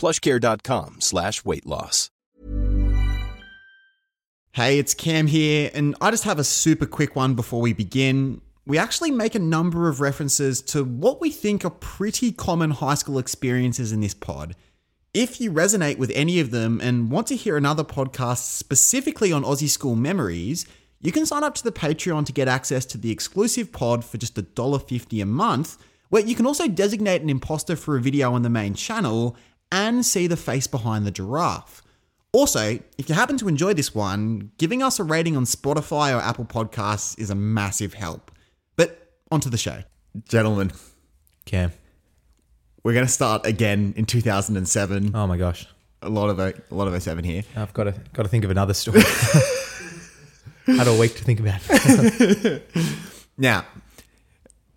plushcare.com slash weight loss. Hey, it's Cam here, and I just have a super quick one before we begin. We actually make a number of references to what we think are pretty common high school experiences in this pod. If you resonate with any of them and want to hear another podcast specifically on Aussie school memories, you can sign up to the Patreon to get access to the exclusive pod for just $1.50 a month, where you can also designate an imposter for a video on the main channel and see the face behind the giraffe. Also, if you happen to enjoy this one, giving us a rating on Spotify or Apple Podcasts is a massive help. But onto the show. Gentlemen, Cam. we're going to start again in 2007. Oh my gosh. A lot of a, a lot of us seven here. I've got to got to think of another story. Had a week to think about. it. Now,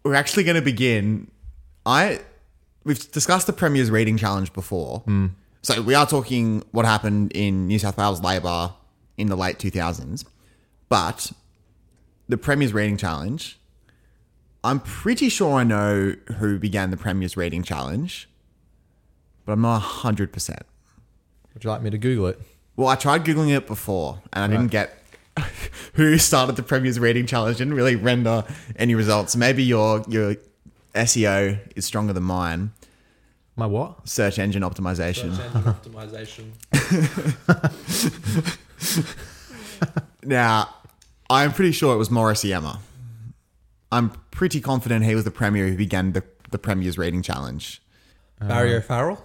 we're actually going to begin. I we've discussed the Premier's reading challenge before, hmm. so we are talking what happened in New South Wales Labor in the late 2000s. But the Premier's reading challenge, I'm pretty sure I know who began the Premier's reading challenge, but I'm not 100%. Would you like me to Google it? Well, I tried googling it before, and I didn't get who started the Premier's Reading Challenge. Didn't really render any results. Maybe your your SEO is stronger than mine. My what? Search engine optimization. optimization. Now, I'm pretty sure it was Morris Iemma. I'm pretty confident he was the Premier who began the the Premier's Reading Challenge. Uh, Barry O'Farrell.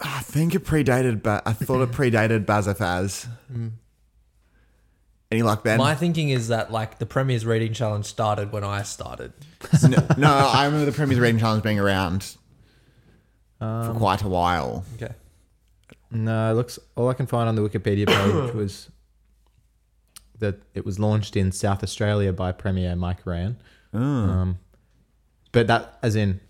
I think it predated, but I thought it predated Bazafaz. Mm. Any luck, Ben? My thinking is that like the Premier's Reading Challenge started when I started. no, no, I remember the Premier's Reading Challenge being around for quite a while. Okay. No, it looks all I can find on the Wikipedia page was that it was launched in South Australia by Premier Mike Rann. Um, but that, as in,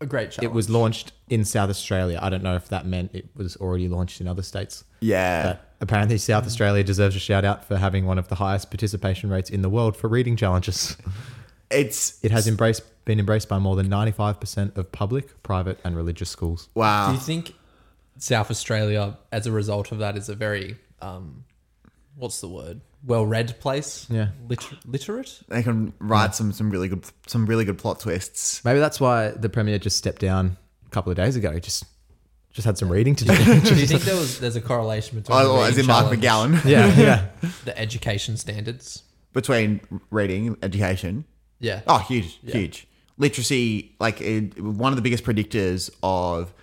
A great challenge. it was launched in South Australia. I don't know if that meant it was already launched in other states. Yeah. But apparently, South Australia deserves a shout out for having one of the highest participation rates in the world for reading challenges. It's It has embraced been embraced by more than ninety five percent of public, private, and religious schools. wow. Do you think South Australia, as a result of that, is a very um, what's the word? Well-read place. Yeah. Liter- literate. they can write some some really good some really good plot twists. Maybe that's why the premier just stepped down a couple of days ago. Just just had some reading to do. Do you think there was there's a correlation between Oh, as reading in Mark challenge, McGowan. yeah, yeah. the education standards? Between reading, education. Yeah. Oh, huge, huge. Literacy, like it, one of the biggest predictors of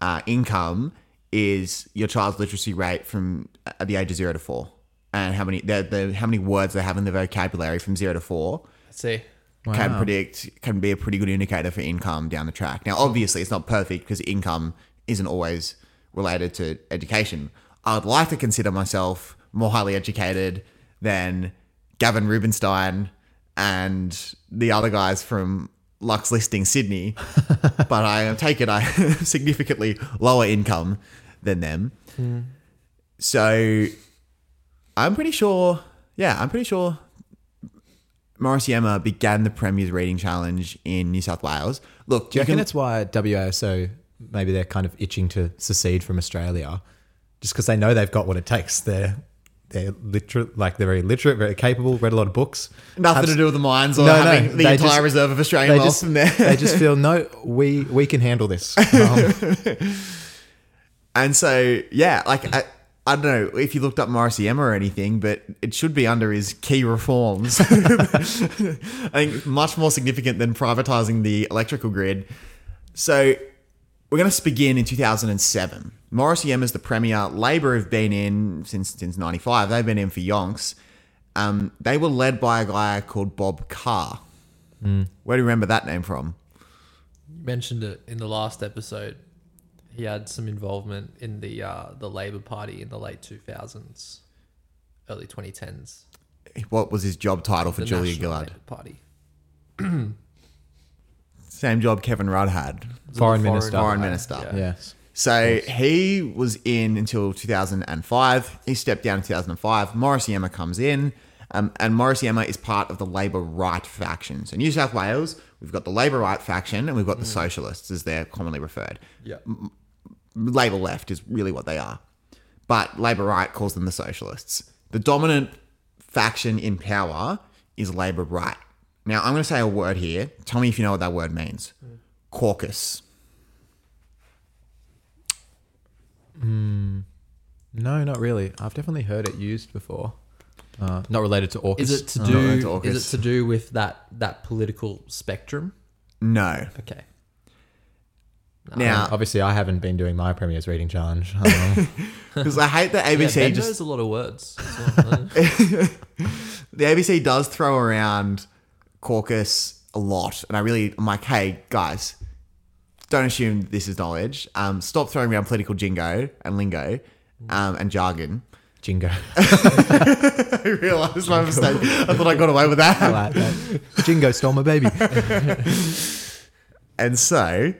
uh, income is your child's literacy rate from at the age of zero to four, and how many the, the how many words they have in the vocabulary from zero to four. Let's see. can predict can be a pretty good indicator for income down the track. Now, obviously, it's not perfect because income isn't always related to education. I would like to consider myself more highly educated than Gavin Rubinstein and the other guys from Luxe Listing Sydney, but I take it I have significantly lower income than them. Hmm. So I'm pretty sure, yeah, I'm pretty sure Morris Iemma began the Premier's Reading Challenge in New South Wales. Look, Do you you reckon can, it's why WASO maybe they're kind of itching to secede from Australia, just because they know they've got what it takes. They're they're literate, like they're very literate, very capable, read a lot of books. nothing to do with the mines or No, no, having the entire just- reserve of Australian wealth just, from there. they just feel no, we we can handle this. Um, And so, yeah, like I, I don't know if you looked up Morris Iemma or anything, but it should be under his key reforms. I think much more significant than privatizing the electrical grid. So we're going to begin in 2007. Morrissey is the premier. Labor have been in since since 95. They've been in for yonks. Um, they were led by a guy called Bob Carr. Where do you remember that name from? You mentioned it in the last episode. He had some involvement in the uh, the Labor Party in the late 2000s, early 2010s. What was his job title for The Julia National Gillard? Labor Party. Same job Kevin Rudd had. Foreign minister. Foreign Yeah. minister. yes. So he was in until 2005. He stepped down in 2005. Morris Iemma comes in, um, and Morris Iemma is part of the Labor Right faction. So New South Wales, we've got the Labor Right faction, and we've got the Socialists, as they're commonly referred. Yeah. Labor Left is really what they are, but Labor Right calls them the Socialists. The dominant faction in power is Labor Right. Now I'm going to say a word here. Tell me if you know what that word means. Caucus. No, not really. I've definitely heard it used before. Uh, not related to AUKUS. Is it to Oh, do? to is it to do with that that political spectrum? No. Okay. Now, Obviously, I haven't been doing my Premier's Reading Challenge. Because I hate that Yeah, ABC ben just knows a lot of words. well, the ABC does throw around caucus a lot, and I really I'm like, hey guys, don't assume this is knowledge. Um, stop throwing around political jingo and lingo um, and jargon. Jingo. I realised my mistake. I thought I got away with I that. like that. Jingo stole my baby. And so,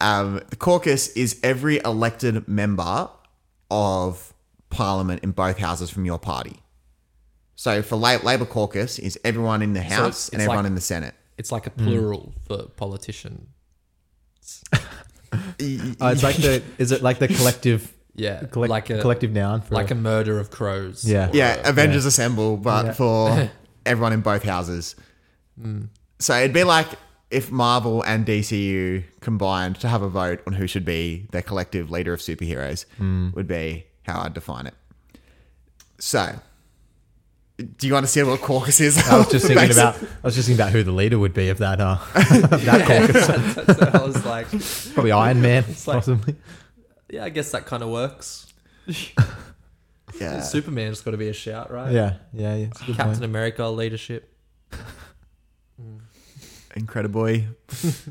um, the caucus is every elected member of parliament in both houses from your party. So for La- Labor caucus is everyone in the House it's- and it's everyone like- in the Senate. it's like a plural for politician. Oh, it's like the. Is it like the collective? Yeah, collect- like a collective noun for like a murder of crows. Yeah. or Yeah, a- Avengers Assemble, but Yeah. for everyone in both houses. Mm. So it'd be like if Marvel and DCU combined to have a vote on who should be their collective leader of superheroes, mm. would be how I'd define it. So, do you understand what caucus is? I was just thinking about. I was just thinking about who the leader would be of that. Uh, of that caucus. That's what I was like, Probably Iron Man, like- possibly. yeah, I guess that kind of works. Yeah. Superman's got to be a shout, right? Yeah, yeah, yeah. It's a good Captain point. America leadership. Incrediboy. Is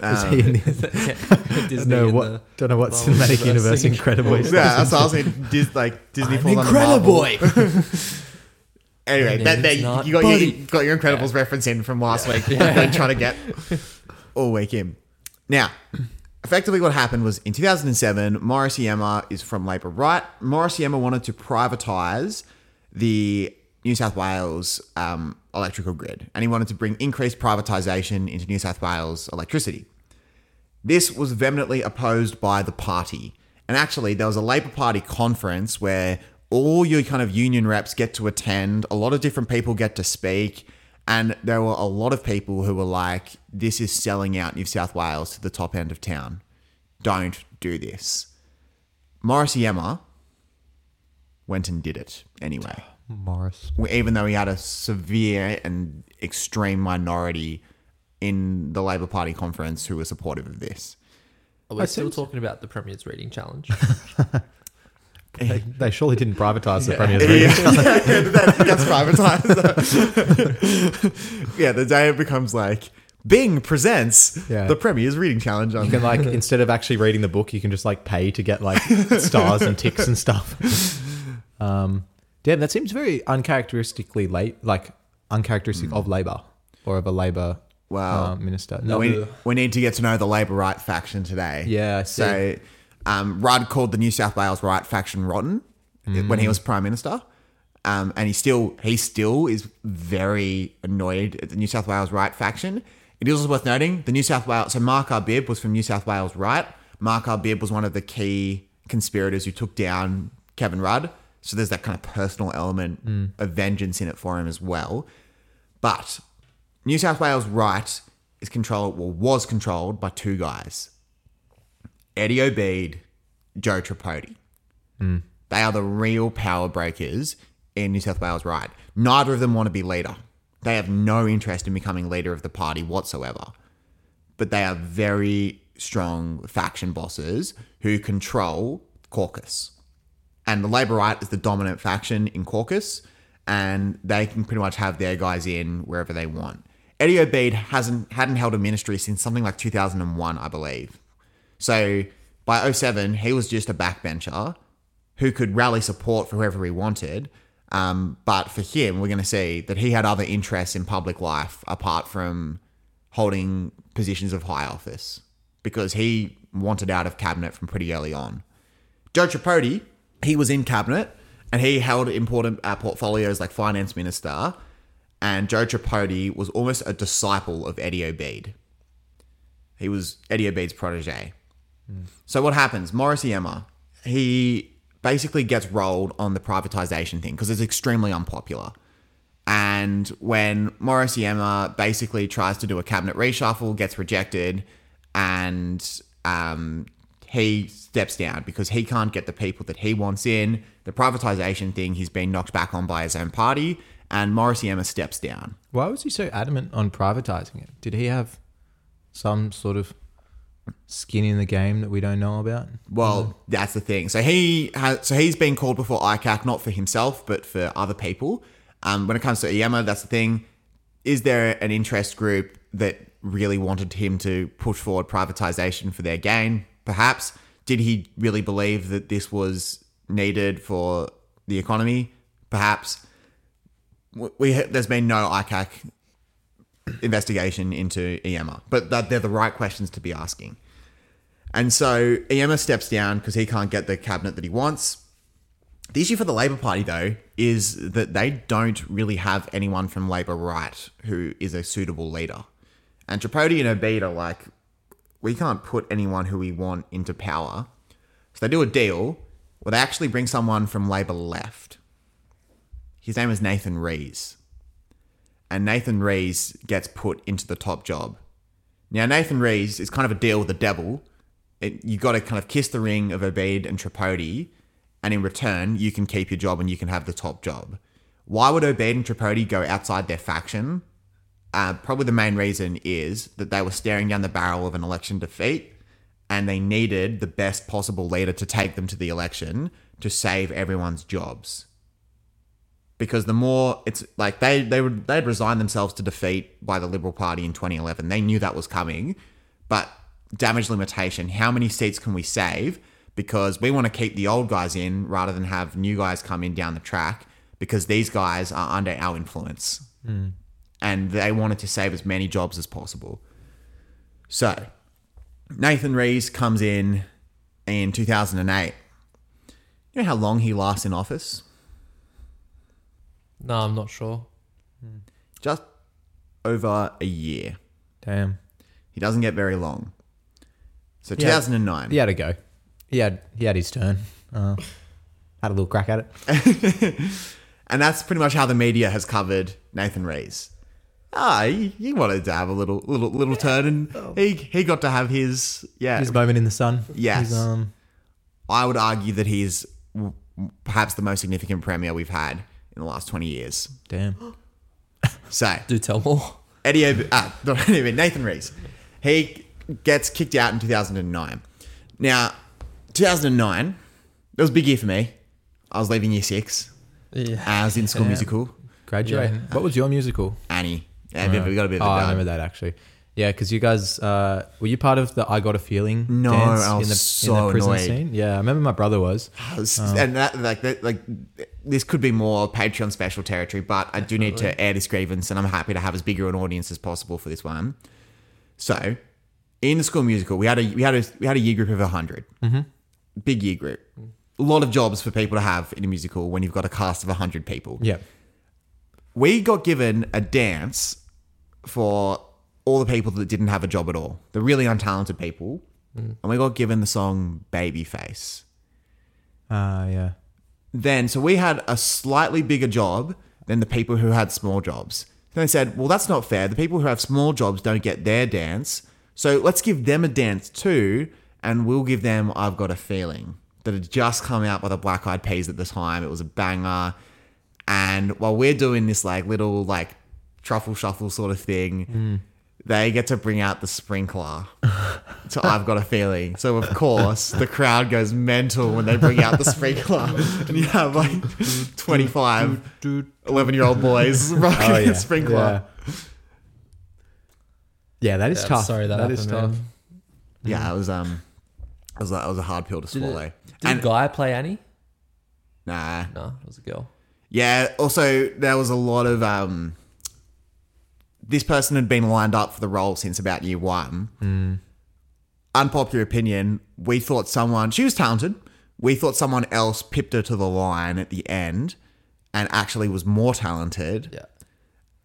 Um, he in the, Disney no, in what, the don't know what Marvel cinematic universe universe. Incredible. yeah, that's what I was saying. Dis, like Disney falls under Marvel. Anyway, that, that, you got your, you got your Incredibles reference in from last week. Been trying to get all week in. Now, effectively, what happened was in 2007, Morris Iemma is from Labor Right. Morris Iemma wanted to privatise the New South Wales um, electrical grid, and he wanted to bring increased privatisation into New South Wales electricity. This was vehemently opposed by the party. And actually, there was a Labor Party conference where all your kind of union reps get to attend, a lot of different people get to speak, and there were a lot of people who were like, this is selling out New South Wales to the top end of town. Don't do this. Morris Iemma went and did it anyway Morris. even though he had a severe and extreme minority in the Labor Party conference who were supportive of this. Are we still talking about the Premier's Reading Challenge? They, they surely didn't privatise the Premier's Reading. that gets privatized. yeah, the day it becomes like Bing presents Yeah. the Premier's Reading Challenge on You can like instead of actually reading the book, you can just like pay to get like stars and ticks and stuff. Um, damn, that seems very uncharacteristically late, like uncharacteristic of Labor or of a Labor Wow. uh, minister. No, we, we need to get to know the Labor Right faction today. Yeah, I see. So um, Rudd called the New South Wales Right faction rotten. when he was prime minister. Um, and he still he still is very annoyed at the New South Wales right faction. It is also worth noting the New South Wales. So Mark Arbib was from New South Wales right. Mark Arbib was one of the key conspirators who took down Kevin Rudd. So there's that kind of personal element of vengeance in it for him as well. But New South Wales right is controlled, well, was controlled by two guys Eddie Obeid, Joe Tripodi. Hmm. They are the real power breakers in New South Wales right. Neither of them want to be leader. They have no interest in becoming leader of the party whatsoever. But they are very strong faction bosses who control caucus. And the Labor right is the dominant faction in caucus, and they can pretty much have their guys in wherever they want. Eddie Obeid hasn't hadn't held a ministry since something like 2001, I believe. So by 07, he was just a backbencher who could rally support for whoever he wanted. Um, but for him, we're going to see that he had other interests in public life apart from holding positions of high office because he wanted out of cabinet from pretty early on. Joe Tripodi, he was in cabinet and he held important uh, portfolios like finance minister. And Joe Tripodi was almost a disciple of Eddie Obeid. He was Eddie Obeid's protege. So what happens? Morris Iemma, he basically gets rolled on the privatization thing because it's extremely unpopular. And when Morris Iemma basically tries to do a cabinet reshuffle, gets rejected, and um, he steps down because he can't get the people that he wants in. The privatization thing, he's been knocked back on by his own party, and Morris Iemma steps down. Why was he so adamant on privatizing it? Did he have some sort of skin in the game that we don't know about? Well, that's the thing. So he has, so he's been called before ICAC, not for himself, but for other people. Um, when it comes to Iemma, that's the thing. Is there an interest group that really wanted him to push forward privatization for their gain? Perhaps. Did he really believe that this was needed for the economy? Perhaps. We, we there's been no ICAC investigation into Iemma, but that they're the right questions to be asking. And so Iemma steps down because he can't get the cabinet that he wants. The issue for the Labor Party, though, is that they don't really have anyone from Labor right who is a suitable leader. And Tripodi and Obeid are like, we can't put anyone who we want into power. So they do a deal where they actually bring someone from Labor left. His name is Nathan Rees. And Nathan Rees gets put into the top job. Now, Nathan Rees is kind of a deal with the devil. It, you got to kind of kiss the ring of Obeid and Tripodi, and in return, you can keep your job and you can have the top job. Why would Obeid and Tripodi go outside their faction? Uh, probably the main reason is that they were staring down the barrel of an election defeat, and they needed the best possible leader to take them to the election to save everyone's jobs because the more it's like they they would they'd resign themselves to defeat by the Liberal Party in 2011. They knew that was coming, but damage limitation. How many seats can we save? Because we want to keep the old guys in rather than have new guys come in down the track because these guys are under our influence, hmm. and they wanted to save as many jobs as possible. So Nathan Rees comes in in 2008. You know how long he lasts in office? No, I'm not sure. just over a year. Damn. He doesn't get very long. So Yeah. 2009. He had a go. He had he had his turn. Uh, had a little crack at it. And that's pretty much how the media has covered Nathan Rees. Ah, he, he wanted to have a little little little turn and he he got to have his yeah. His moment in the sun. Yes. His, um, I would argue that he's w- perhaps the most significant premier we've had in the last 20 years. damn. So, Do tell more. Eddie Ob- ah, not Eddie Ob- Nathan Rees. He gets kicked out in 2009. Now, 2009, that was a big year for me. I was leaving year six. Yeah. I was in school musical. Graduate. Yeah. What was your musical? Annie. Yeah, we got a bit of Oh, a I dud. remember that actually. Yeah, because you guys uh, were you part of the "I Got a Feeling" No, dance I was in the, so in the prison annoyed. scene? Yeah, I remember my brother was. Was- And that, like, that, like, this could be more Patreon special territory, but I do need to air this grievance, and I'm happy to have as bigger an audience as possible for this one. So, in the school musical, we had a we had a we had a year group of 100 mm-hmm. big year group. a lot of jobs for people to have in a musical when you've got a cast of 100 people. Yeah. We got given a dance for all the people that didn't have a job at all, the really untalented people. And we got given the song Babyface. Ah, yeah. Then, so we had a slightly bigger job than the people who had small jobs. Then they said, well, that's not fair. The people who have small jobs don't get their dance. So let's give them a dance too, and we'll give them I've Got a Feeling. That had just come out by the Black Eyed Peas at the time. It was a banger. And while we're doing this like little like truffle shuffle sort of thing, they get to bring out the sprinkler. So I've got a feeling. So of course the crowd goes mental when they bring out the sprinkler, and you have like 25 11 year old boys rocking Oh, yeah. the sprinkler. Yeah. Yeah, that is Yeah, tough. sorry that that is happened, tough. man. Yeah, it was um, it was that was a hard pill to Did, swallow. it, did and Guy play Annie? nah, No, it was a girl. Yeah, also there was a lot of um this person had been lined up for the role since about year one. Hmm. Unpopular opinion, we thought someone she was talented. We thought someone else pipped her to the line at the end and actually was more talented. Yeah.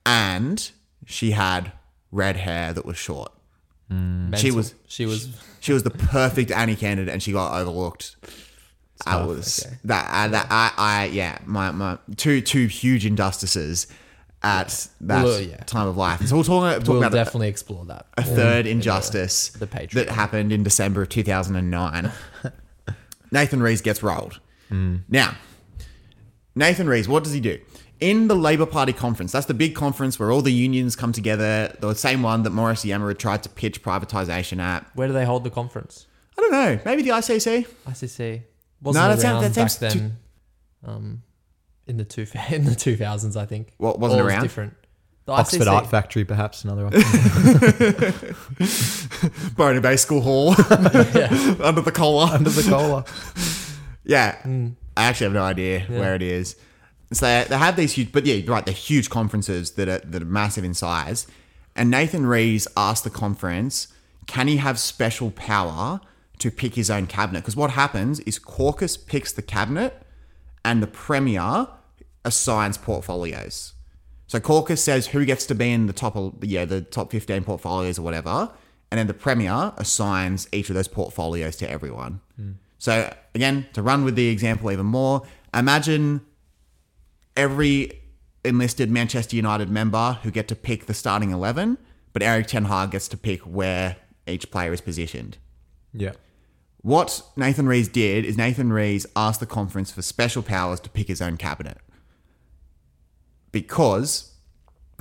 And she had red hair that was short. Hmm. She was She was. she was the perfect Annie candidate, and she got overlooked. I was okay. that. I, that I, I yeah. My my two two huge injustices at that Well, yeah. time of life. So we'll talk, talk We'll about a- definitely explore that. a third injustice the Patreon. that happened in December of 2009. Nathan Rees gets rolled. Now, Nathan Rees, what does he do? In the Labour Party conference, that's the big conference where all the unions come together, the same one that Morris Iemma had tried to pitch privatisation at. Where do they hold the conference? I don't know, maybe the ICC? ICC wasn't that around sounds- that back sounds then. um, in the two in the two thousands, I think. What, wasn't All was different. The Oxford ICC Art Factory, perhaps another option. Barony Bay School Hall under the collar. Under the cola. Yeah, mm. I actually have no idea where it is. So they, they have these huge, but yeah, right, they're huge conferences that are that are massive in size. And Nathan Rees asked the conference, can he have special power to pick his own cabinet? Because what happens is caucus picks the cabinet, and the premier assigns portfolios. So caucus says who gets to be in the top, of, yeah, the top fifteen portfolios or whatever, and then the premier assigns each of those portfolios to everyone. Hmm. So again, to run with the example even more, imagine every enlisted Manchester United member who get to pick the starting eleven, but Erik ten Hag gets to pick where each player is positioned. Yeah. What Nathan Rees did is Nathan Rees asked the conference for special powers to pick his own cabinet because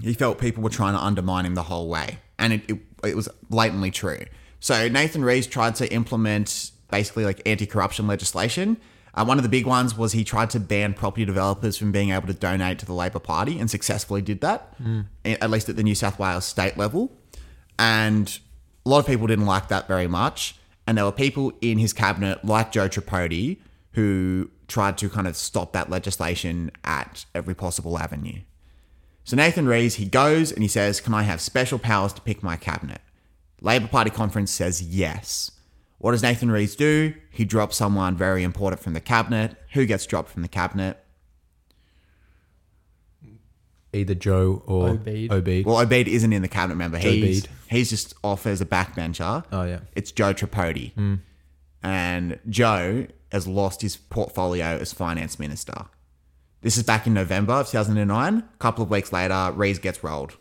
he felt people were trying to undermine him the whole way, and it, it, it was blatantly true. So Nathan Rees tried to implement basically like anti-corruption legislation. Uh, one of the big ones was he tried to ban property developers from being able to donate to the Labor Party, and successfully did that, a- at least at the New South Wales state level. And a lot of people didn't like that very much. And there were people in his cabinet, like Joe Tripodi, who tried to kind of stop that legislation at every possible avenue. So Nathan Rees, he goes and he says, Can I have special powers to pick my cabinet? Labor Party conference says yes. What does Nathan Rees do? He drops someone very important from the cabinet. Who gets dropped from the cabinet? Either Joe or Obeid. Obeid. Well, Obeid isn't in the cabinet member. Joe He's, Bede. he's just off as a backbencher. Oh, yeah. It's Joe Tripodi. Hmm. And Joe has lost his portfolio as finance minister. This is back in November of 2009. A couple of weeks later, Rees gets rolled.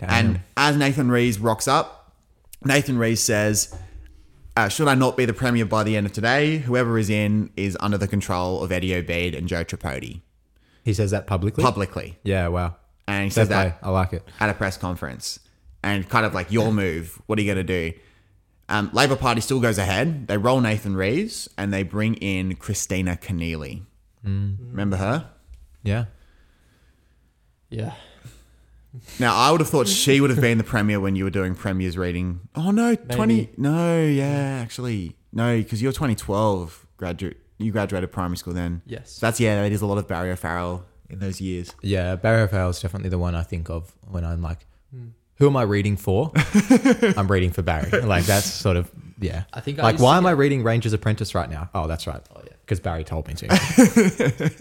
And as Nathan Rees rocks up, Nathan Rees says, uh, Should I not be the Premier by the end of today? Whoever is in is under the control of Eddie Obeid and Joe Tripodi he says that publicly. publicly. Yeah. Wow. And he Fair says play. that I like it. at a press conference and kind of like your move. What are you going to do? Um, Labor Party still goes ahead. They roll Nathan Rees and they bring in Kristina Keneally. Remember her? Yeah. Yeah. Now I would have thought she would have been the premier when you were doing premiers reading. Oh no, twenty. No, yeah, actually no, because you're 2012 graduate. You graduated primary school then. Yes. So that's yeah. There's a lot of Barry O'Farrell in those years. Yeah. Barry O'Farrell is definitely the one I think of when I'm like, who am I reading for? I'm reading for Barry. Like that's sort of yeah. I think I like used to why am get- I reading Ranger's Apprentice right now? Oh, that's right. Oh yeah. because Barry told me to. I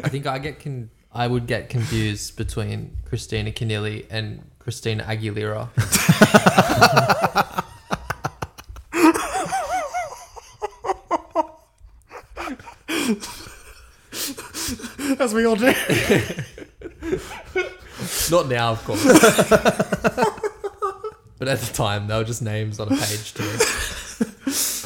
think I get con- I would get confused between Kristina Keneally and Christina Aguilera. As we all do. Not now, of course. but at the time, they were just names on a page to me.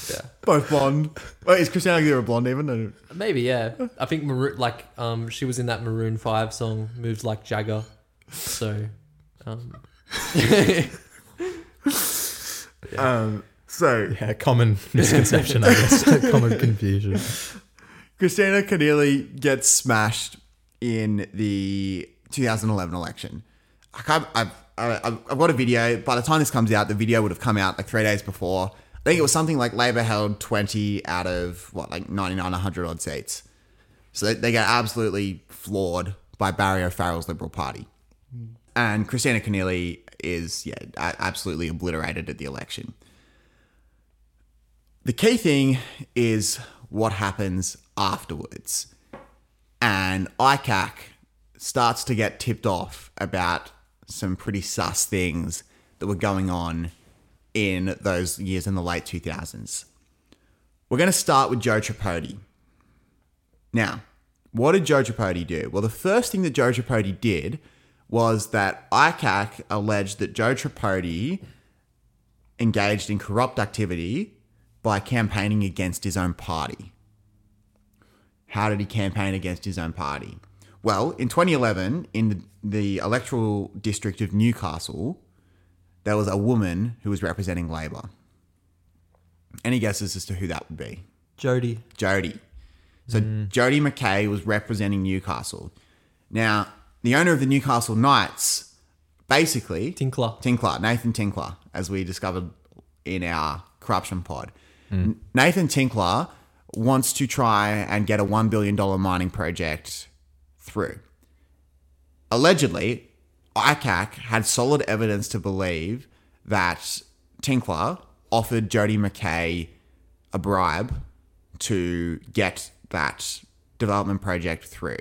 Yeah, Both blonde. Wait, is Christina Aguilera blonde even? No. maybe. Yeah, I think Maroon, like um, she was in that Maroon Five song, "Moves Like Jagger." So, um, Um, so yeah, common misconception, I guess. common confusion. Kristina Keneally gets smashed in the 2011 election. I can't, I've, I've, I've got a video. By the time this comes out, the video would have come out like three days before. I think it was something like Labor held 20 out of what, like 99, 100 odd seats. So they, they get absolutely floored by Barry O'Farrell's Liberal Party. Hmm. And Kristina Keneally is, yeah, absolutely obliterated at the election. The key thing is what happens afterwards. And ICAC starts to get tipped off about some pretty sus things that were going on in those years in the late 2000s. We're going to start with Joe Tripodi. Now, what did Joe Tripodi do? Well, the first thing that Joe Tripodi did was that ICAC alleged that Joe Tripodi engaged in corrupt activity by campaigning against his own party. How did he campaign against his own party? Well, in 2011, in the, the electoral district of Newcastle, there was a woman who was representing Labor. Any guesses as to who that would be? Jodi. Jodi. So mm. Jodi McKay was representing Newcastle. Now, the owner of the Newcastle Knights, basically Tinkler. Tinkler, Nathan Tinkler, as we discovered in our corruption pod. N- Nathan Tinkler wants to try and get a $1 billion mining project through. Allegedly, ICAC had solid evidence to believe that Tinkler offered Jodi McKay a bribe to get that development project through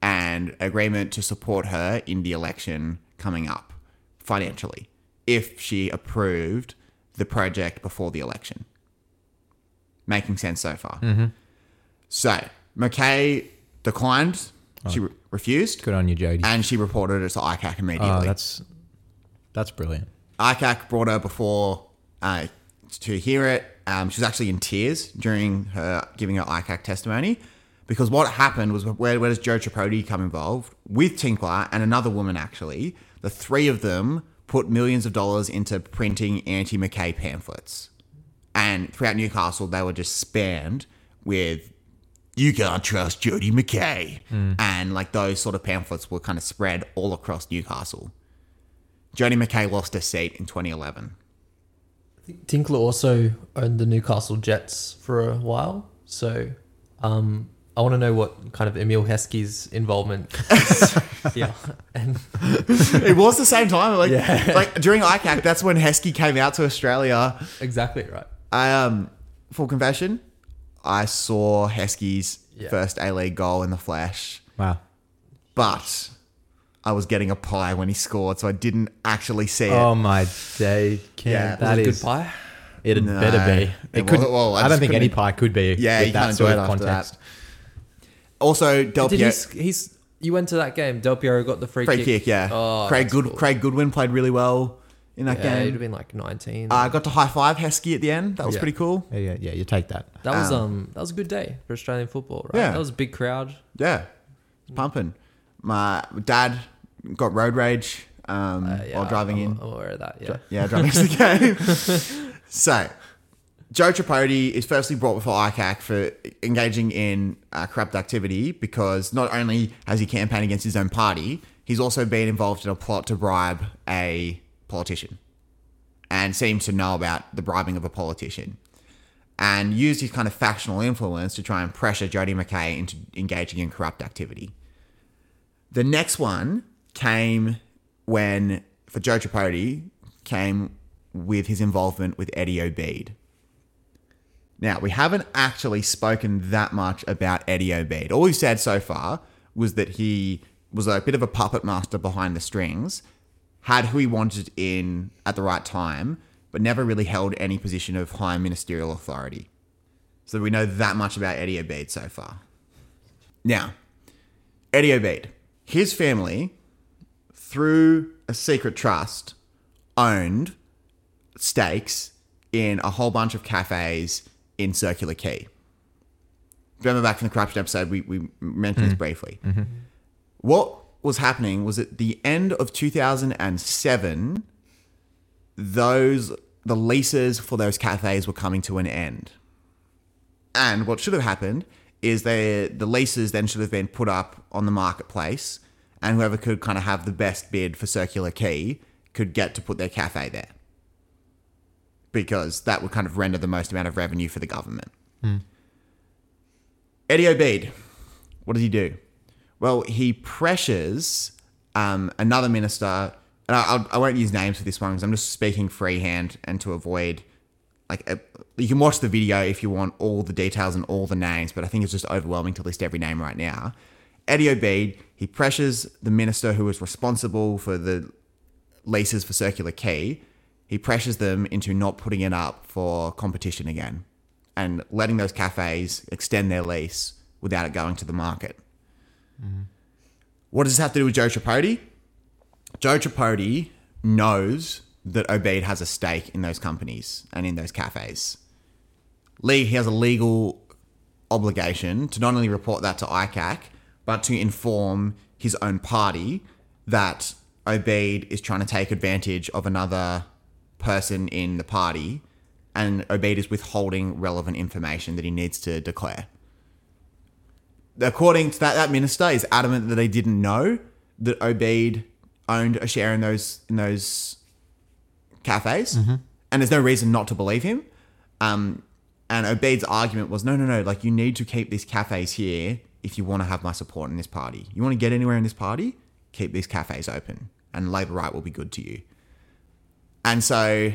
and agreement to support her in the election coming up financially if she approved the project before the election. Making sense so far. Mm-hmm. So McKay declined. She re- refused, Good on you, Jodi. and she reported it to ICAC immediately. Oh, that's that's brilliant. ICAC brought her before uh, to hear it. Um, she was actually in tears during her giving her ICAC testimony because what happened was where, where does Joe Tripodi come involved with Tinkler and another woman actually? The three of them put millions of dollars into printing anti McKay pamphlets, and throughout Newcastle they were just spammed with "You can't trust Jodi McKay," and like those sort of pamphlets were kind of spread all across Newcastle. Jodi McKay lost her seat in 2011. Tinkler also owned the Newcastle Jets for a while. So um, I want to know what kind of Emil Heskey's involvement is. yeah. And It was the same time. Like, like during ICAC, that's when Heskey came out to Australia. exactly right. I um, full confession, I saw Heskey's Yeah. first A League goal in the flesh, Wow. but I was getting a pie when he scored, so I didn't actually see it. Oh my day, Ken. Yeah. Yeah, Was that Good pie. It'd No, better be. it It could. wasn't- well, I I, don't think any pie could be. Yeah, with you that sort of after context. Also, Del Did he, Piero, s- he's you went to that game. Del Piero got the free, free kick. kick, yeah. Oh, Craig Good, cool. Craig Goodwin played really well in that game. Yeah, he'd have game. been like 19. I got to high five Heskey at the end. That was Yeah. pretty cool. Yeah, yeah, yeah. You take that. that was um, um that was a good day for Australian football, right? Yeah. That was a big crowd. Yeah, it's pumping. My dad got road rage um, Uh, yeah, while driving I'm, in. I'm aware of that. Yeah. Yeah, driving to the game. so, Joe Tripodi is firstly brought before ICAC for engaging in uh, corrupt activity because not only has he campaigned against his own party, he's also been involved in a plot to bribe a politician and seems to know about the bribing of a politician and used his kind of factional influence to try and pressure Jodi McKay into engaging in corrupt activity. The next one came when, for Joe Tripodi, came with his involvement with Eddie Obeid. Now, we haven't actually spoken that much about Eddie Obeid. All we've said so far was that he was a bit of a puppet master behind the strings, had who he wanted in at the right time, but never really held any position of high ministerial authority. So we know that much about Eddie Obeid so far. Now, Eddie Obeid, his family, through a secret trust, owned stakes in a whole bunch of cafes in Circular Quay. Remember back from the corruption episode, we, we mentioned this mm-hmm. briefly. Mm-hmm. What was happening was at the end of 2007, those the leases for those cafes were coming to an end. And what should have happened is they the leases then should have been put up on the marketplace, and whoever could kind of have the best bid for Circular Quay could get to put their cafe there. Because that would kind of render the most amount of revenue for the government. Hmm. Eddie Obeid, what does he do? Well, he pressures um, another minister. And I, I won't use names for this one because I'm just speaking freehand and to avoid like uh, you can watch the video if you want all the details and all the names, but I think it's just overwhelming to list every name right now. Eddie Obeid, he pressures the minister who is responsible for the leases for Circular Quay. He pressures them into not putting it up for competition again and letting those cafes extend their lease without it going to the market. What does this have to do with Joe Tripodi? Joe Tripodi knows that Obeid has a stake in those companies and in those cafes. Lee, he has a legal obligation to not only report that to ICAC, but to inform his own party that Obeid is trying to take advantage of another person in the party and Obeid is withholding relevant information that he needs to declare. According to that, that minister is adamant that they didn't know that Obeid owned a share in those in those cafes, and there's no reason not to believe him. Um, and Obeid's argument was, no, no, no, like you need to keep these cafes here if you want to have my support in this party. You want to get anywhere in this party, keep these cafes open, and Labour right will be good to you. And so,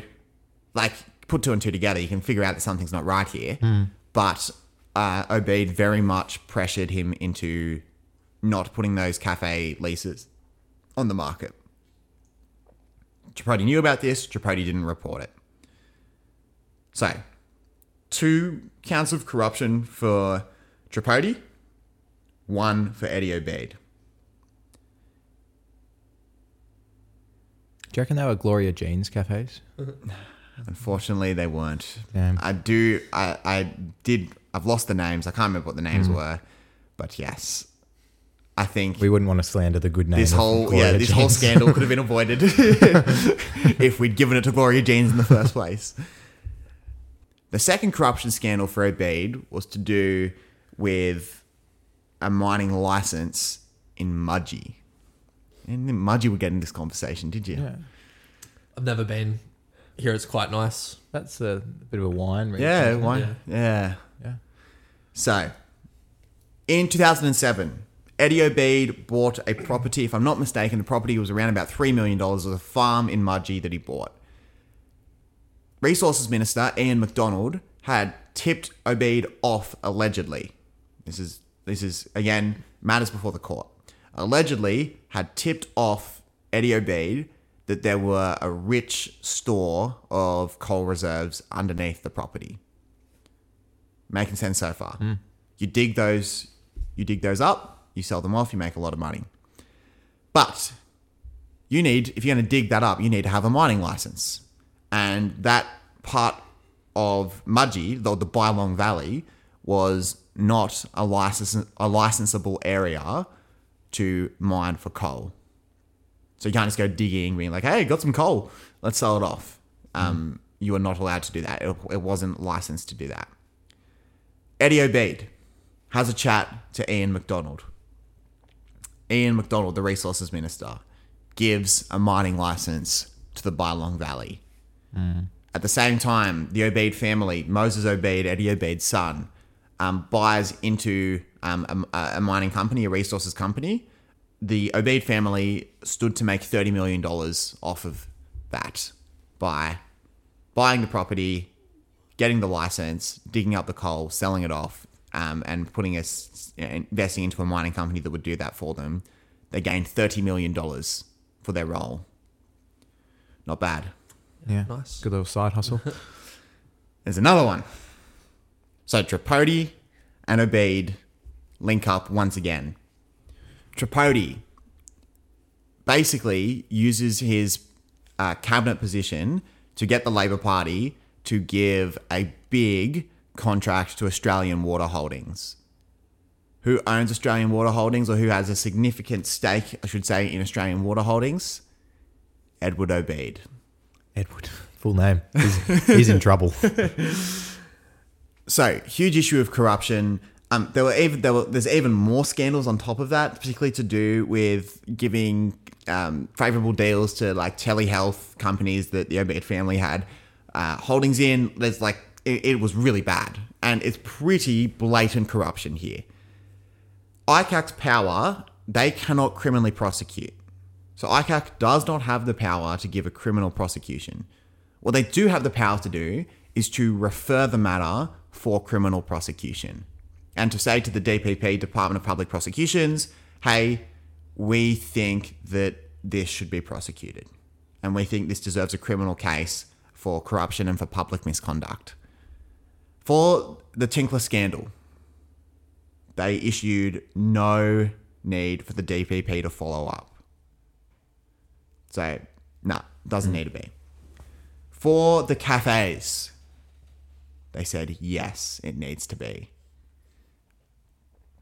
like, put two and two together, you can figure out that something's not right here. But uh, Obeid very much pressured him into not putting those cafe leases on the market. Tripodi knew about this, Tripodi didn't report it. So, two counts of corruption for Tripodi, one for Eddie Obeid. Do you reckon they were Gloria Jean's cafes? Unfortunately, they weren't. Damn. I do. I, I did. I've lost the names. I can't remember what the names hmm. were, but yes, I think We wouldn't want to slander the good name. this whole Gloria yeah this whole scandal could have been avoided if we'd given it to Gloria Jeans in the first place. The second corruption scandal for Obeid was to do with a mining license in Mudgee. And Mudgee would get in this conversation, did you? Yeah. I've never been. Here it's quite nice. That's a bit of a wine. region, Yeah, isn't it? why? Yeah. Yeah. So, in 2007, Eddie Obeid bought a property. If I'm not mistaken, the property was around about $3 million. It was a farm in Mudgee that he bought. Resources Minister Ian Macdonald had tipped Obeid off allegedly. This is this is again matters before the court. Allegedly had tipped off Eddie Obeid that there were a rich store of coal reserves underneath the property. Making sense so far. You dig those, you dig those up, you sell them off, you make a lot of money. But you need, if you're going to dig that up, you need to have a mining license. And that part of Mudgee, the, the Bylong Valley, was not a license, a licensable area to mine for coal. So you can't just go digging, being like, "Hey, got some coal, let's sell it off." Um, You are not allowed to do that. It, it wasn't licensed to do that. Eddie Obeid has a chat to Ian Macdonald. Ian Macdonald, the resources minister, gives a mining license to the Bylong Valley. At the same time, the Obeid family, Moses Obeid, Eddie Obeid's son, um, buys into um, a, a mining company, a resources company. The Obeid family stood to make $30 million off of that by buying the property, getting the license, digging up the coal, selling it off, um, and putting us you know, investing into a mining company that would do that for them. They gained thirty million dollars for their role. Not bad. Yeah. Nice. Good little side hustle. There's another one. So Tripodi and Obeid link up once again. Tripodi basically uses his uh, cabinet position to get the Labor Party to give a big contract to Australian Water Holdings. Who owns Australian Water Holdings or who has a significant stake, I should say, in Australian Water Holdings? Edward Obeid. Edward. Full name. He's, he's in trouble. So huge issue of corruption. Um, there were even there were, there's even more scandals on top of that, particularly to do with giving um, favorable deals to like telehealth companies that the Obeid family had uh, holdings in. There's like it, it was really bad, and it's pretty blatant corruption here. ICAC's power, they cannot criminally prosecute. So ICAC does not have the power to give a criminal prosecution. What they do have the power to do is to refer the matter for criminal prosecution and to say to the DPP, Department of Public Prosecutions, hey, we think that this should be prosecuted. And we think this deserves a criminal case for corruption and for public misconduct. For the Tinkler scandal, they issued no need for the DPP to follow up. So, no, doesn't need to be. For the cafes, they said yes, it needs to be.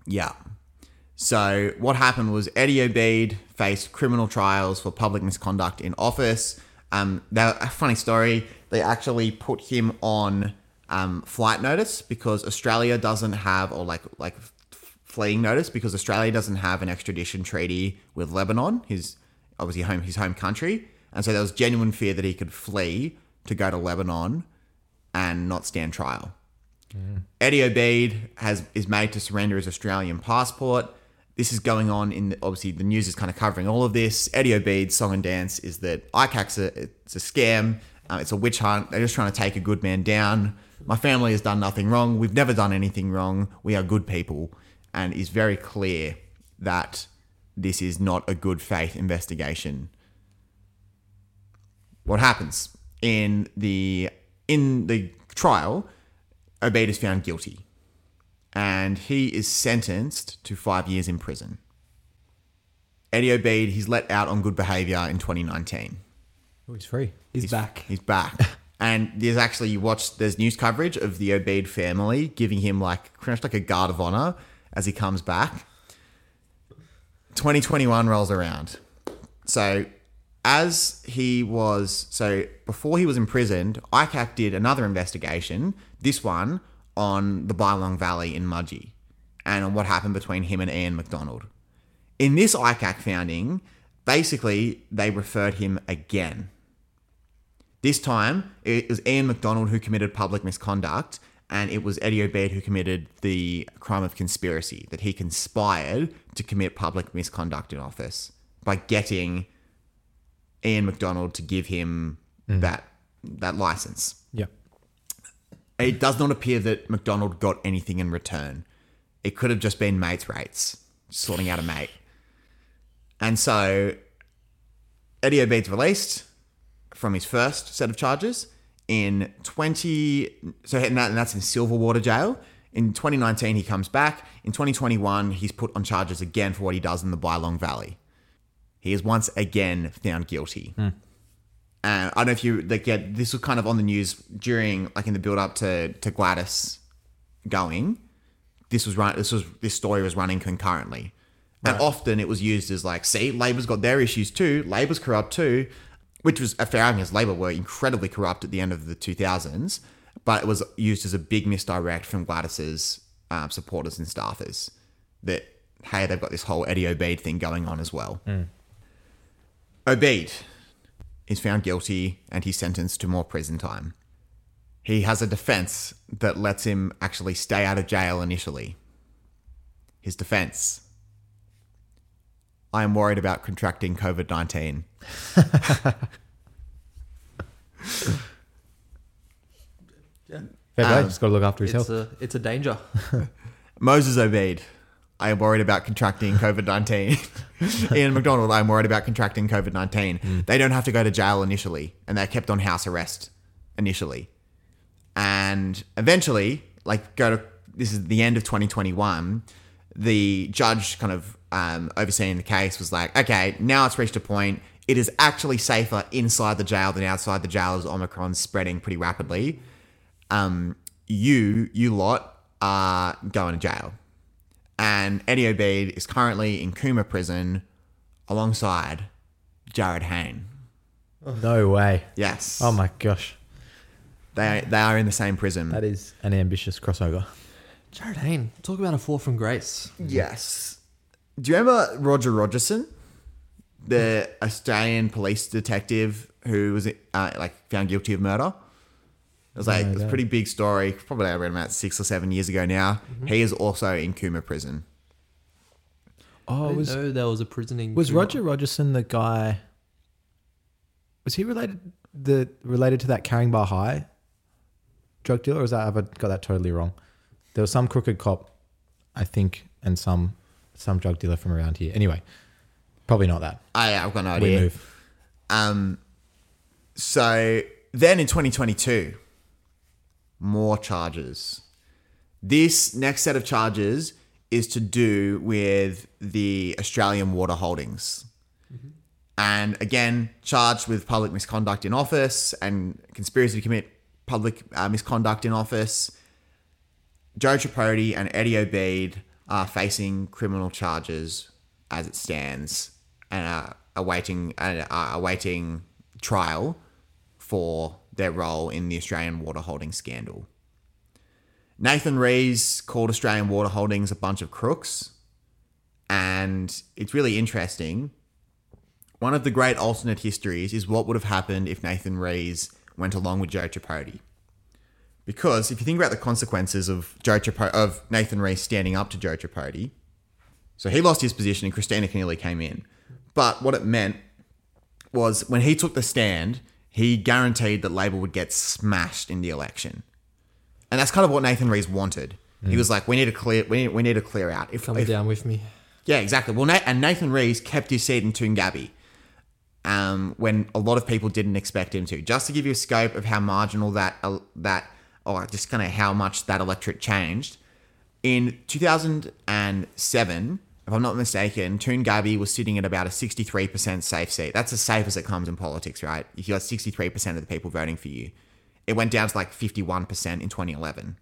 Yeah. So what happened was Eddie Obeid faced criminal trials for public misconduct in office. Um, that a funny story. They actually put him on um, flight notice because Australia doesn't have, or like like fleeing notice because Australia doesn't have an extradition treaty with Lebanon, his obviously home his home country, and so there was genuine fear that he could flee to go to Lebanon and not stand trial. Eddie Obeid has is made to surrender his Australian passport. This is going on in the, obviously the news is kind of covering all of this. Eddie Obeid's song and dance is that ICAC's a, it's a scam. Uh, it's a witch hunt. They're just trying to take a good man down. My family has done nothing wrong. We've never done anything wrong. We are good people, and is very clear that this is not a good faith investigation. What happens in the in the trial? Obeid is found guilty and he is sentenced to five years in prison. Eddie Obeid, he's let out on good behavior in 2019. Oh, he's free. He's, back. He's back. and there's actually, you watch, there's news coverage of the Obeid family giving him like, pretty much like a guard of honor as he comes back. 2021 rolls around. So as he was, so before he was imprisoned, ICAC did another investigation, this one on the Bylong Valley in Mudgee, and on what happened between him and Ian Macdonald. In this ICAC founding, basically they referred him again. This time, it was Ian Macdonald who committed public misconduct, and it was Eddie Obeid who committed the crime of conspiracy, that he conspired to commit public misconduct in office by getting Ian Macdonald to give him mm. that that license. It does not appear that Macdonald got anything in return. It could have just been mates' rates, sorting out a mate. And so Eddie Obeid's released from his first set of charges in 20 so and that- and that's in Silverwater jail. In 2019 he comes back. In 2021 he's put on charges again for what he does in the Bylong Valley. He is once again found guilty. Hmm. And I don't know if you like yeah, this was kind of on the news during like in the build up to to Gladys going. This was run this was this story was running concurrently. And often it was used as like, see, Labor's got their issues too, Labor's corrupt too, which was a fair argument Labor were incredibly corrupt at the end of the 2000s, but it was used as a big misdirect from Gladys's um, supporters and staffers that, hey, they've got this whole Eddie Obeid thing going on as well. Obeid is found guilty and he's sentenced to more prison time. He has a defense that lets him actually stay out of jail initially. His defense I am worried about contracting COVID 19. Fair play, Um, just got to look after his It's health. a it's a danger. Moses Obeid. I am worried about contracting COVID 19. Ian Macdonald, I'm worried about contracting COVID 19. They don't have to go to jail initially, and they're kept on house arrest initially. And eventually, like, go to this is the end of 2021, the judge kind of um, overseeing the case was like, okay, now it's reached a point. It is actually safer inside the jail than outside the jail as Omicron's spreading pretty rapidly. Um, you, you lot, are going to jail and Eddie Obeid is currently in Cooma prison alongside Jarryd Hayne. No way. Yes. Oh my gosh. They they are in the same prison. That is an ambitious crossover. Jarryd Hayne, talk about a fall from grace. yes. Do you remember Roger Rogerson, the Australian police detective who was uh, like found guilty of murder? It was like No, it was a no. pretty big story. Probably around about six or seven years ago now. He is also in Cooma prison. Oh, I was didn't know there was a prison in was Cooma. Roger Rogerson the guy? Was he related the related to that Caringbah High drug dealer? Or is that have I got that totally wrong? There was some crooked cop, I think, and some some drug dealer from around here. Anyway, probably not that. I, I've got no We idea. move. Um, so then in 2022, more charges. This next set of charges is to do with the Australian Water Holdings. And again, charged with public misconduct in office and conspiracy to commit public uh, misconduct in office. Joe Tripodi and Eddie Obeid are facing criminal charges as it stands and are awaiting, uh, are awaiting trial for their role in the Australian Water Holdings scandal. Nathan Rees called Australian Water Holdings a bunch of crooks, and it's really interesting. One of the great alternate histories is what would have happened if Nathan Rees went along with Joe Tripodi. Because if you think about the consequences of Joe Tripodi, of Nathan Rees standing up to Joe Tripodi, so he lost his position and Kristina Keneally came in. But what it meant was when he took the stand, he guaranteed that Labor would get smashed in the election. And that's kind of what Nathan Rees wanted. He was like, we need to clear, we need, we need to clear out. If, Coming if- down with me. yeah, exactly. Well, and Nathan Rees kept his seat in Toongabbie um, when a lot of people didn't expect him to. Just to give you a scope of how marginal that uh, that or just kind of how much that electorate changed. In 2007, if I'm not mistaken, Toongabbie was sitting at about a 63% safe seat. That's as safe as it comes in politics, right? If you got 63% of the people voting for you, it went down to like 51% in 2011.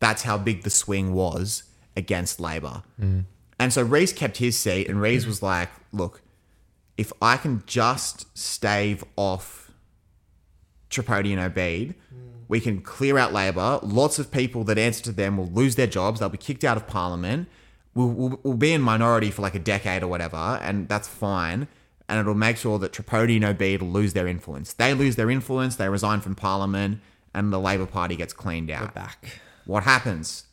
That's how big the swing was against Labor. Mm. And so Rees kept his seat, and Rees was like, look, if I can just stave off Tripodi and Obeid, mm. we can clear out Labor. Lots of people that answer to them will lose their jobs. They'll be kicked out of Parliament. We'll, we'll, we'll be in minority for like a decade or whatever, and that's fine. And it'll make sure that Tripodi and Obeid lose their influence. They lose their influence, they resign from Parliament, and the Labor Party gets cleaned out Back. what happens?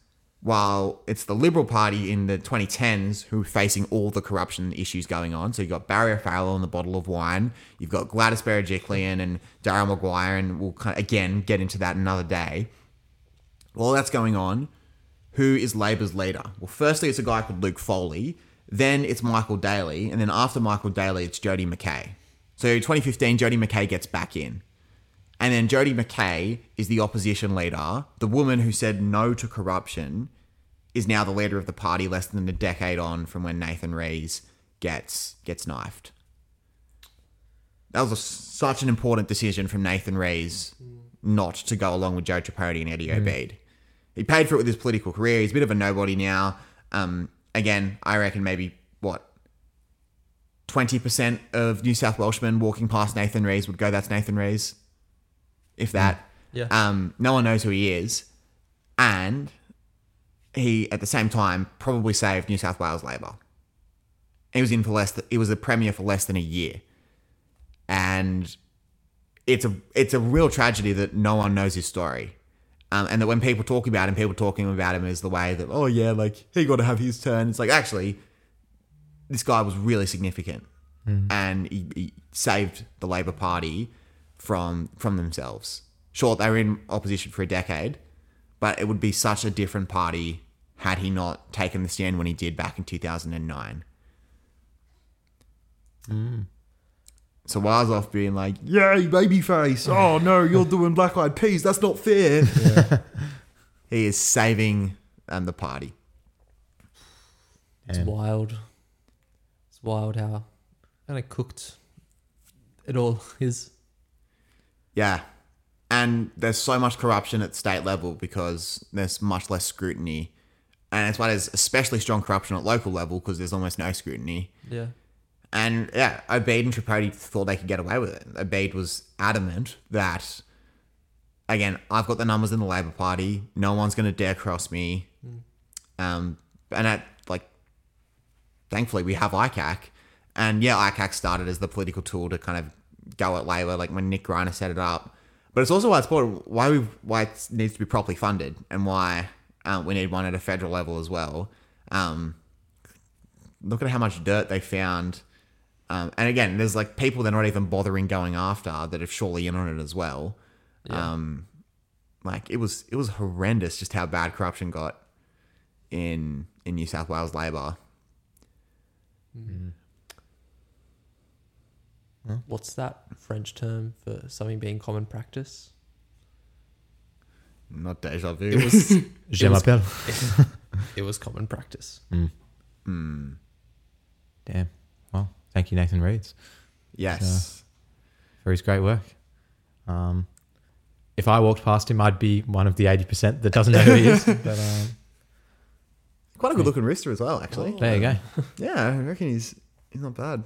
While it's the Liberal Party in the 2010s who are facing all the corruption issues going on. So you've got Barry O'Farrell and the bottle of wine. You've got Gladys Berejiklian and Daryl Maguire, and we'll kind of, again get into that another day. While that's going on, who is Labor's leader? Well, firstly, it's a guy called Luke Foley. Then it's Michael Daley. And then after Michael Daley, it's Jodi McKay. So 2015, Jodi McKay gets back in. And then Jodi McKay is the opposition leader. The woman who said no to corruption is now the leader of the party less than a decade on from when Nathan Rees gets gets knifed. That was a, such an important decision from Nathan Rees not to go along with Joe Tripodi and Eddie mm. Obeid. He paid for it with his political career. He's a bit of a nobody now. Um, again, I reckon maybe what twenty percent of New South Welshmen walking past Nathan Rees would go, "That's Nathan Rees." if that. Yeah. Um, no one knows who he is, and he at the same time probably saved New South Wales Labor. He was in for less. Th- he was a premier for less than a year, and it's a it's a real tragedy that no one knows his story. Um, and that when people talk about him, people talking about him is the way that, oh yeah, like he got to have his turn. It's like actually, this guy was really significant, and he, he saved the Labor Party from from themselves. Sure, they were in opposition for a decade, but it would be such a different party had he not taken the stand when he did back in 2009. So Wiles off being like, "Yay, babyface! Oh no, you're doing black eyed peas. That's not fair." he is saving um, the party. It's And- wild. It's wild how kind of cooked it all is. Yeah. And there's so much corruption at state level because there's much less scrutiny. And that's why there's especially strong corruption at local level because there's almost no scrutiny. Yeah. And yeah, Obeid and Tripodi thought they could get away with it. Obeid was adamant that, again, I've got the numbers in the Labor Party. No one's going to dare cross me. Um, and at like, thankfully, we have ICAC. And yeah, ICAC started as the political tool to kind of go at Labor, like when Nick Greiner set it up. But it's also why it's important, why we why it needs to be properly funded, and why uh, we need one at a federal level as well. Um, look at how much dirt they found. Um, and again, there's like people they're not even bothering going after that have surely in on it as well. Um, like it was it was horrendous just how bad corruption got in in New South Wales Labor. What's that French term for something being common practice? Not deja vu. It was Je it was- m'appelle. it was common practice. Damn. Thank you, Nathan Rees, yes. for his great work. Um, if I walked past him, I'd be one of the 80% that doesn't know who he is. But um, Quite a good looking rooster as well, actually. there you go. Yeah, I reckon he's he's not bad.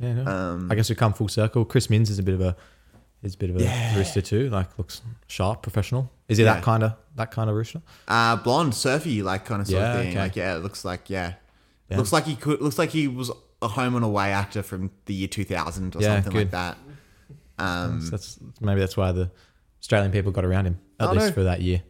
Yeah, no. Um, I guess we come full circle. Chris Minns is a bit of a is a bit of a rooster too. Like looks sharp, professional. Is he Yeah. that kind of that kind of rooster? Uh, blonde, surfy, like kind of sort Yeah, of thing. okay. Like yeah, it looks like yeah. Yeah. looks like he could. Looks like he was a home and away actor from the year two thousand or Yeah, something like that. Um, So that's maybe that's why the Australian people got around him at Oh, least no. for that year.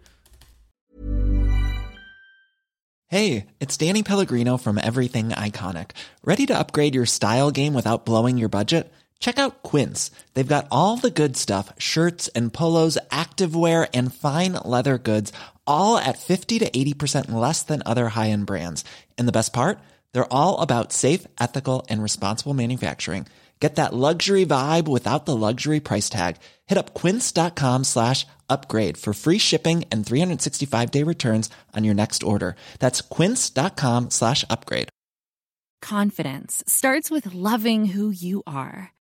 Hey, it's Danny Pellegrino from Everything Iconic. Ready to upgrade your style game without blowing your budget? Check out Quince. They've got all the good stuff shirts and polos, activewear, and fine leather goods, all at 50 to 80% less than other high end brands. And the best part? They're all about safe, ethical, and responsible manufacturing. Get that luxury vibe without the luxury price tag. Hit up quince.com slash upgrade for free shipping and 365 day returns on your next order. That's quince.com slash upgrade. Confidence starts with loving who you are.